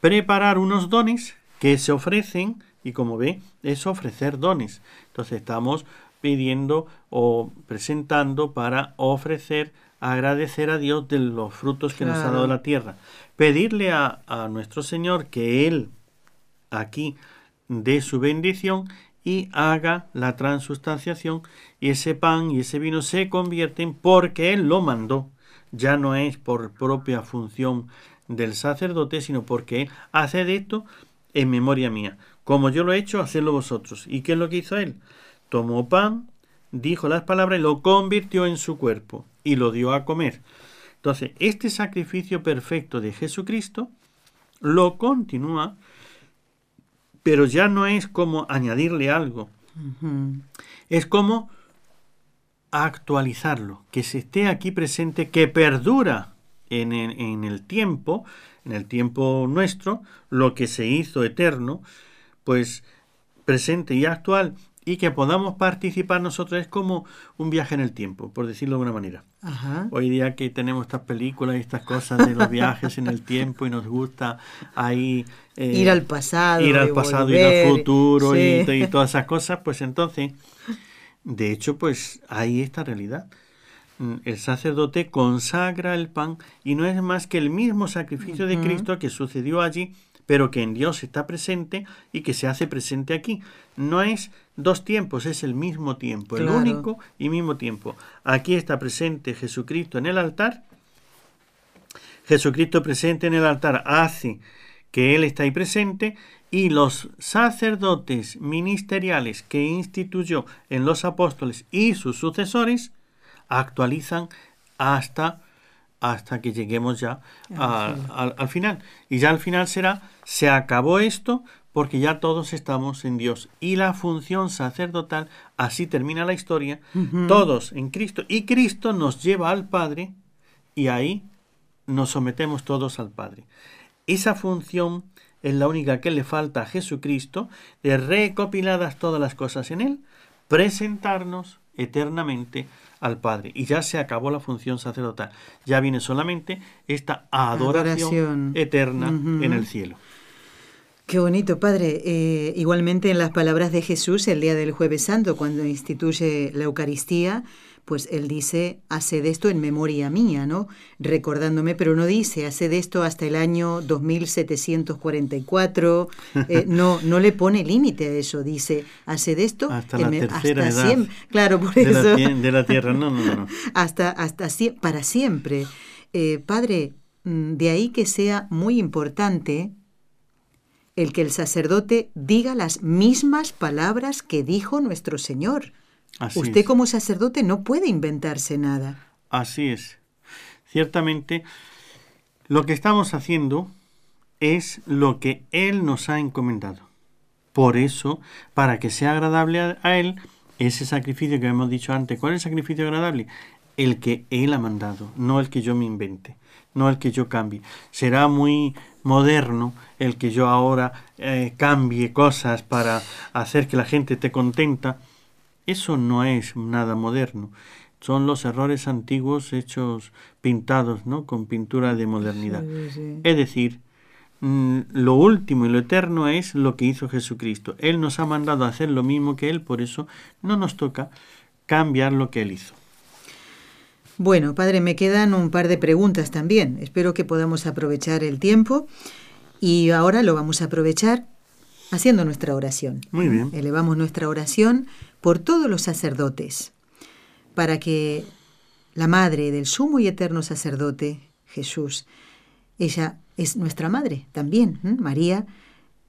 preparar unos dones que se ofrecen y como ve es ofrecer dones. Entonces estamos pidiendo o presentando para ofrecer, agradecer a Dios de los frutos que nos ha dado la tierra. Pedirle a, a nuestro Señor que Él aquí dé su bendición y haga la transustanciación y ese pan y ese vino se convierten porque Él lo mandó. Ya no es por propia función del sacerdote, sino porque hace de esto en memoria mía. Como yo lo he hecho, hacedlo vosotros. ¿Y qué es lo que hizo Él? Tomó pan, dijo las palabras y lo convirtió en su cuerpo y lo dio a comer. Entonces, este sacrificio perfecto de Jesucristo lo continúa, pero ya no es como añadirle algo, es como actualizarlo, que se esté aquí presente, que perdura en el, en el tiempo, en el tiempo nuestro, lo que se hizo eterno, pues presente y actual, y que podamos participar nosotros es como un viaje en el tiempo, por decirlo de alguna manera. Hoy día que tenemos estas películas y estas cosas de los viajes en el tiempo y nos gusta ahí eh, ir al pasado, ir al pasado, ir al futuro y, y, todas esas cosas, pues entonces, de hecho, pues hay esta realidad. Mm, el sacerdote consagra el pan y no es más que el mismo sacrificio de Cristo que sucedió allí pero que en Dios está presente y que se hace presente aquí. No es dos tiempos, es el mismo tiempo, el único y mismo tiempo. Aquí está presente Jesucristo en el altar. Jesucristo presente en el altar hace que Él está ahí presente y los sacerdotes ministeriales que instituyó en los apóstoles y sus sucesores actualizan hasta hasta que lleguemos ya al, final. Y ya al final será, se acabó esto porque ya todos estamos en Dios. Y la función sacerdotal, así termina la historia, todos en Cristo. Y Cristo nos lleva al Padre y ahí nos sometemos todos al Padre. Esa función es la única que le falta a Jesucristo, de recopiladas todas las cosas en Él, presentarnos eternamente al Padre. Y ya se acabó la función sacerdotal. Ya viene solamente esta adoración, eterna en el cielo. Qué bonito, Padre. Eh, igualmente en las palabras de Jesús el día del jueves santo, cuando instituye la Eucaristía, pues él dice, hace de esto en memoria mía, ¿no? Recordándome, pero no dice, hace de esto hasta el año 2744, eh, no, no le pone límite a eso, dice, hace de esto hasta la tercera claro, por de eso. La, de la tierra, no, no, no. hasta, hasta para siempre. Eh, padre, mm, de ahí que sea muy importante el que el sacerdote diga las mismas palabras que dijo nuestro Señor. Usted como sacerdote no puede inventarse nada. Así es. Ciertamente, lo que estamos haciendo es lo que Él nos ha encomendado. Por eso, para que sea agradable a, Él, ese sacrificio que hemos dicho antes, ¿cuál es el sacrificio agradable? El que Él ha mandado, no el que yo me invente, no el que yo cambie. Será muy moderno el que yo ahora eh, cambie cosas para hacer que la gente esté contenta, eso no es nada moderno. Son los errores antiguos hechos pintados, ¿no? Con pintura de modernidad. Es decir, mm, lo último y lo eterno es lo que hizo Jesucristo. Él nos ha mandado a hacer lo mismo que Él, por eso no nos toca cambiar lo que Él hizo. Bueno, padre, me quedan un par de preguntas también. Espero que podamos aprovechar el tiempo y ahora lo vamos a aprovechar haciendo nuestra oración. Muy bien. Elevamos nuestra oración por todos los sacerdotes, para que la madre del sumo y eterno sacerdote, Jesús, ella es nuestra madre también, María,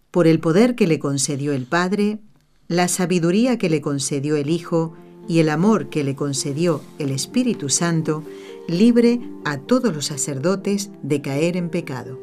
por el poder que le concedió el Padre, la sabiduría que le concedió el Hijo y el amor que le concedió el Espíritu Santo, libre a todos los sacerdotes de caer en pecado.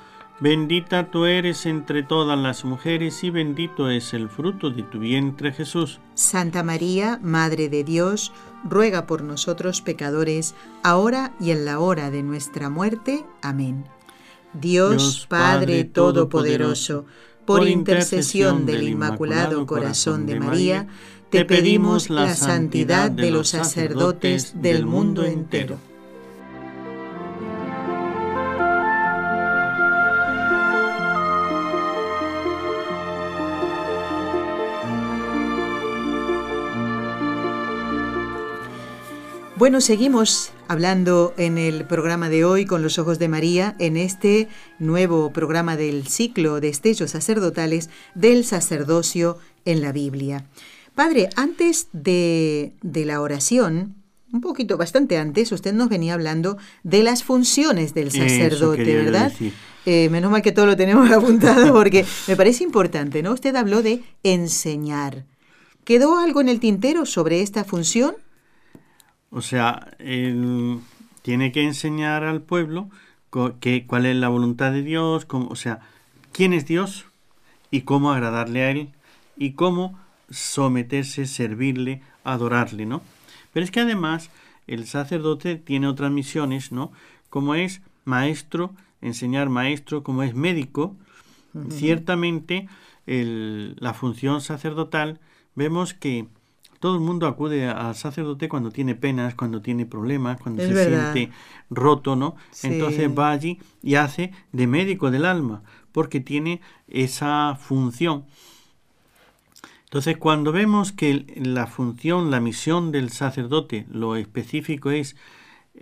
Bendita tú eres entre todas las mujeres y bendito es el fruto de tu vientre Jesús. Santa María, Madre de Dios, ruega por nosotros pecadores, ahora y en la hora de nuestra muerte. Amén. Dios, Padre Todopoderoso, por intercesión del Inmaculado Corazón de María, te pedimos la santidad de los sacerdotes del mundo entero. Bueno, seguimos hablando en el programa de hoy con los ojos de María, en este nuevo programa del ciclo de estellos sacerdotales del sacerdocio en la Biblia. Padre, antes de, la oración, un poquito, bastante antes, usted nos venía hablando de las funciones del sacerdote, ¿verdad? Eh, menos mal que todo lo tenemos apuntado porque me parece importante, ¿no? Usted habló de enseñar. ¿Quedó algo en el tintero sobre esta función? O sea, él tiene que enseñar al pueblo que, cuál es la voluntad de Dios, cómo, o sea, quién es Dios y cómo agradarle a Él y cómo someterse, servirle, adorarle, ¿no? Pero es que además el sacerdote tiene otras misiones, ¿no? Como es maestro, enseñar maestro, como es médico, ciertamente la función sacerdotal, vemos que todo el mundo acude al sacerdote cuando tiene penas, cuando tiene problemas, cuando se siente roto, ¿no? Entonces va allí y hace de médico del alma, porque tiene esa función. Entonces, cuando vemos que la función, la misión del sacerdote, lo específico es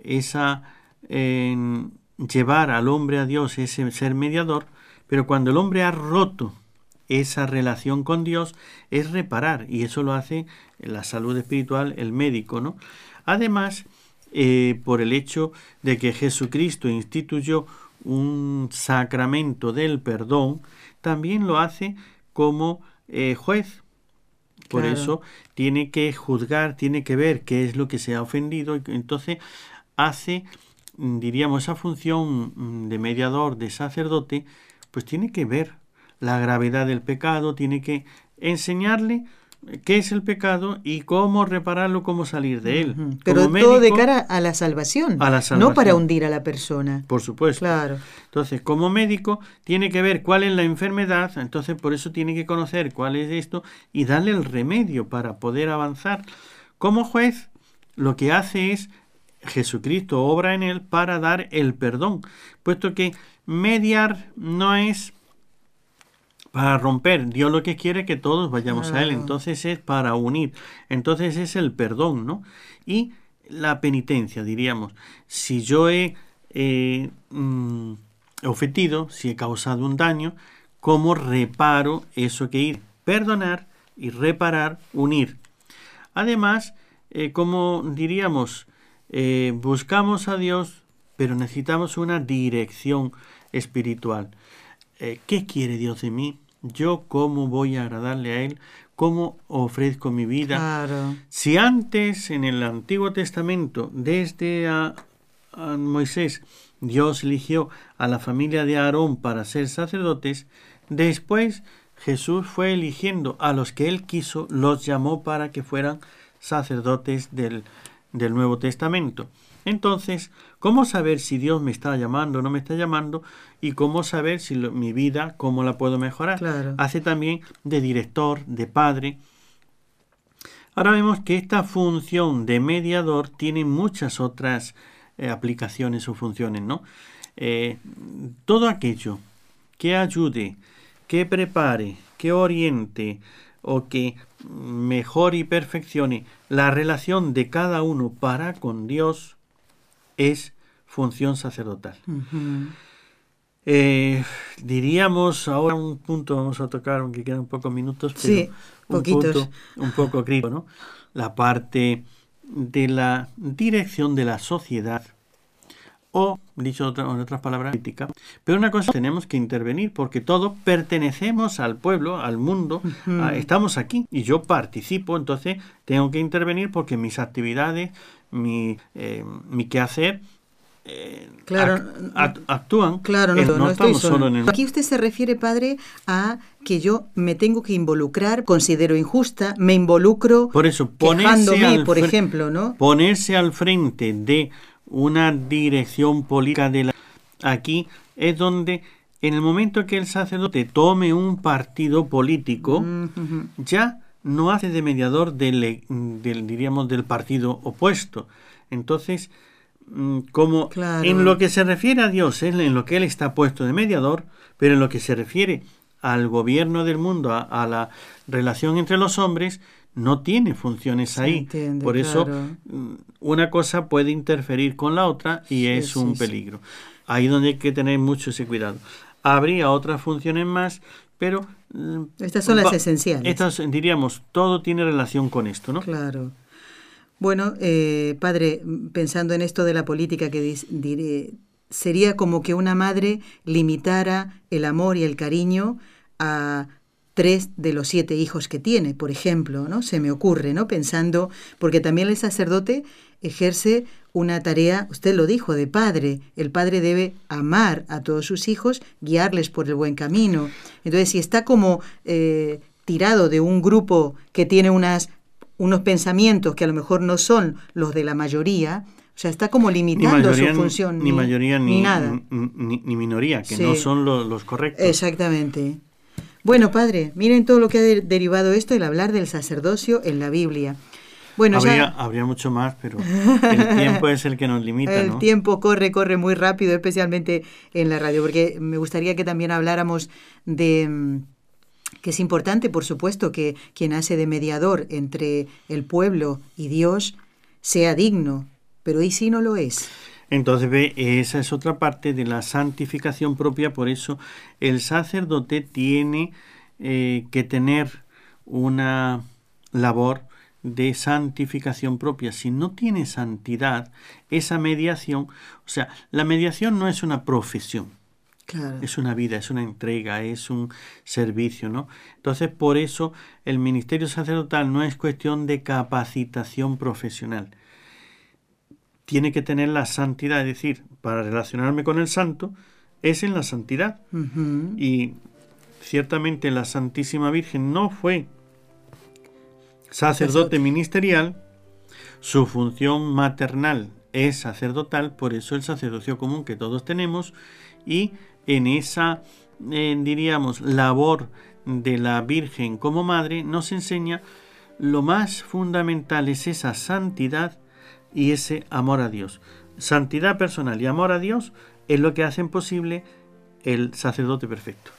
esa llevar al hombre a Dios, ese ser mediador, pero cuando el hombre ha roto esa relación con Dios es reparar y eso lo hace la salud espiritual el médico, ¿no? Además, eh, por el hecho de que Jesucristo instituyó un sacramento del perdón, también lo hace como eh, juez. Por eso tiene que juzgar, tiene que ver qué es lo que se ha ofendido, entonces hace, diríamos, esa función de mediador, de sacerdote, pues tiene que ver la gravedad del pecado, tiene que enseñarle qué es el pecado y cómo repararlo, cómo salir de él. Pero todo de cara a la, salvación, a la salvación, no para hundir a la persona. Por supuesto. Claro. Entonces, como médico, tiene que ver cuál es la enfermedad, entonces por eso tiene que conocer cuál es esto y darle el remedio para poder avanzar. Como juez, lo que hace es Jesucristo obra en él para dar el perdón, puesto que mediar no es para romper. Dios lo que quiere es que todos vayamos a Él. Entonces es para unir. Entonces es el perdón, ¿no? Y la penitencia, diríamos. Si yo he mm, ofendido, si he causado un daño, ¿cómo reparo eso que ir? Perdonar y reparar, unir. Además, eh, como diríamos, eh, buscamos a Dios, pero necesitamos una dirección espiritual. Eh, ¿qué quiere Dios de mí? Yo cómo voy a agradarle a Él, cómo ofrezco mi vida. Si antes en el Antiguo Testamento, desde a, Moisés, Dios eligió a la familia de Aarón para ser sacerdotes, después Jesús fue eligiendo a los que Él quiso, los llamó para que fueran sacerdotes del, del Nuevo Testamento. Entonces, ¿cómo saber si Dios me está llamando o no me está llamando? Y cómo saber si mi vida, cómo la puedo mejorar. Hace también de director, de padre. Ahora vemos que esta función de mediador tiene muchas otras eh, aplicaciones o funciones, ¿no? Eh, todo aquello que ayude, que prepare, que oriente o que mejore y perfeccione la relación de cada uno para con Dios, es función sacerdotal. Eh, diríamos ahora un punto, vamos a tocar, aunque quedan pocos minutos, pero un punto un poco crítico, ¿no? La parte de la dirección de la sociedad, o, dicho en otras palabras, crítica. Pero una cosa, tenemos que intervenir porque todos pertenecemos al pueblo, al mundo, estamos aquí y yo participo, entonces tengo que intervenir porque mis actividades, mi, eh, mi quehacer eh, Claro, ac- act- actúan. Claro, no, no estoy estamos solo. solo en el Aquí usted se refiere, padre, a que yo me tengo que involucrar, considero injusta, me involucro Por eso, ponerse al por ejemplo, ¿no? Ponerse al frente de una dirección política de la... Aquí es donde, en el momento que el sacerdote tome un partido político, ya no hace de mediador del, del, diríamos, del partido opuesto. Entonces, mm, como Claro. en lo que se refiere a Dios, en lo que Él está puesto de mediador, pero en lo que se refiere al gobierno del mundo, a, a la relación entre los hombres, no tiene funciones ahí. entiende, Por eso, claro. mm, una cosa puede interferir con la otra y Sí, es sí, un sí. peligro. Ahí donde hay que tener mucho ese cuidado. Habría otras funciones más, pero... mm, Estas son las esenciales. Estas, diríamos, todo tiene relación con esto, ¿no? Claro. Bueno, eh, padre, pensando en esto de la política que diré, sería como que una madre limitara el amor y el cariño a tres de los siete hijos que tiene, por ejemplo, ¿no? Se me ocurre, ¿no? Pensando, porque también el sacerdote ejerce una tarea, usted lo dijo, de padre. El padre debe amar a todos sus hijos, guiarles por el buen camino. Entonces, si está como eh, tirado de un grupo que tiene unas, unos pensamientos que a lo mejor no son los de la mayoría, o sea, está como Ni limitando mayoría, su función. ni, mayoría ni, nada. ni, ni- ni minoría, que Sí. no son lo- los correctos. Exactamente. Bueno, padre, miren todo lo que ha de- derivado esto, el hablar del sacerdocio en la Biblia. Bueno, habría, ya habría mucho más, pero el tiempo es el que nos limita, el ¿no? tiempo corre, corre muy rápido, especialmente en la radio, porque me gustaría que también habláramos de mm, que es importante, por supuesto, que quien hace de mediador entre el pueblo y Dios sea digno, pero ¿y si no lo es? Entonces, ve, esa es otra parte de la santificación propia, por eso el sacerdote tiene eh, que tener una labor de santificación propia. Si no tiene santidad, esa mediación, o sea, la mediación no es una profesión, Claro. es una vida, es una entrega, es un servicio, ¿no? Entonces, por eso el ministerio sacerdotal no es cuestión de capacitación profesional. Tiene que tener la santidad, es decir, para relacionarme con el santo, es en la santidad. Y ciertamente la Santísima Virgen no fue sacerdote ministerial, su función maternal es sacerdotal, por eso el sacerdocio común que todos tenemos, y en esa, eh, diríamos, labor de la Virgen como madre nos enseña lo más fundamental es esa santidad y ese amor a Dios. Santidad personal y amor a Dios es lo que hacen posible el sacerdote perfecto.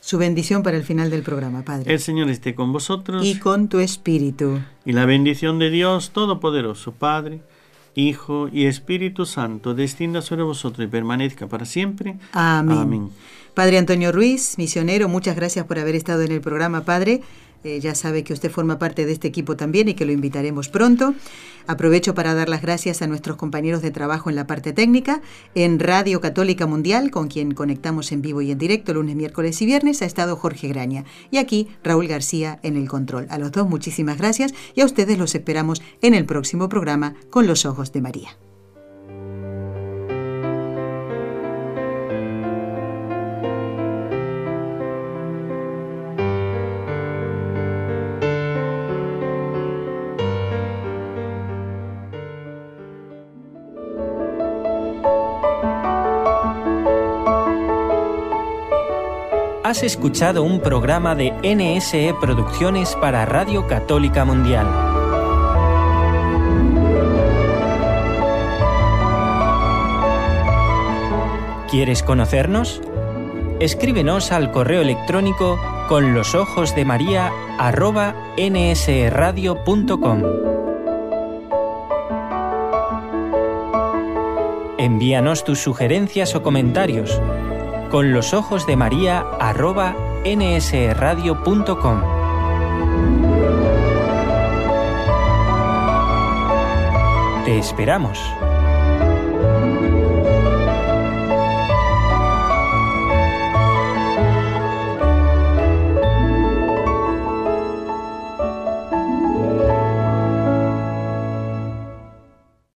Su bendición para el final del programa, Padre. El Señor esté con vosotros Y con tu espíritu. y la bendición de Dios Todopoderoso, Padre, Hijo y Espíritu Santo, descienda sobre vosotros y permanezca para siempre. Amén. Amén. Padre Antonio Ruiz, misionero, muchas gracias por haber estado en el programa, Padre. Eh, ya sabe que usted forma parte de este equipo también y que lo invitaremos pronto. Aprovecho para dar las gracias a nuestros compañeros de trabajo en la parte técnica. En Radio Católica Mundial, con quien conectamos en vivo y en directo lunes, miércoles y viernes, ha estado Jorge Graña. Y aquí Raúl García en el control. A los dos muchísimas gracias y a ustedes los esperamos en el próximo programa con los ojos de María. Has escuchado un programa de NSE Producciones para Radio Católica Mundial. ¿Quieres conocernos? Escríbenos al correo electrónico con los ojos de María nsradio.com. Envíanos tus sugerencias o comentarios con los ojos de María arroba nsradio.com. Te esperamos.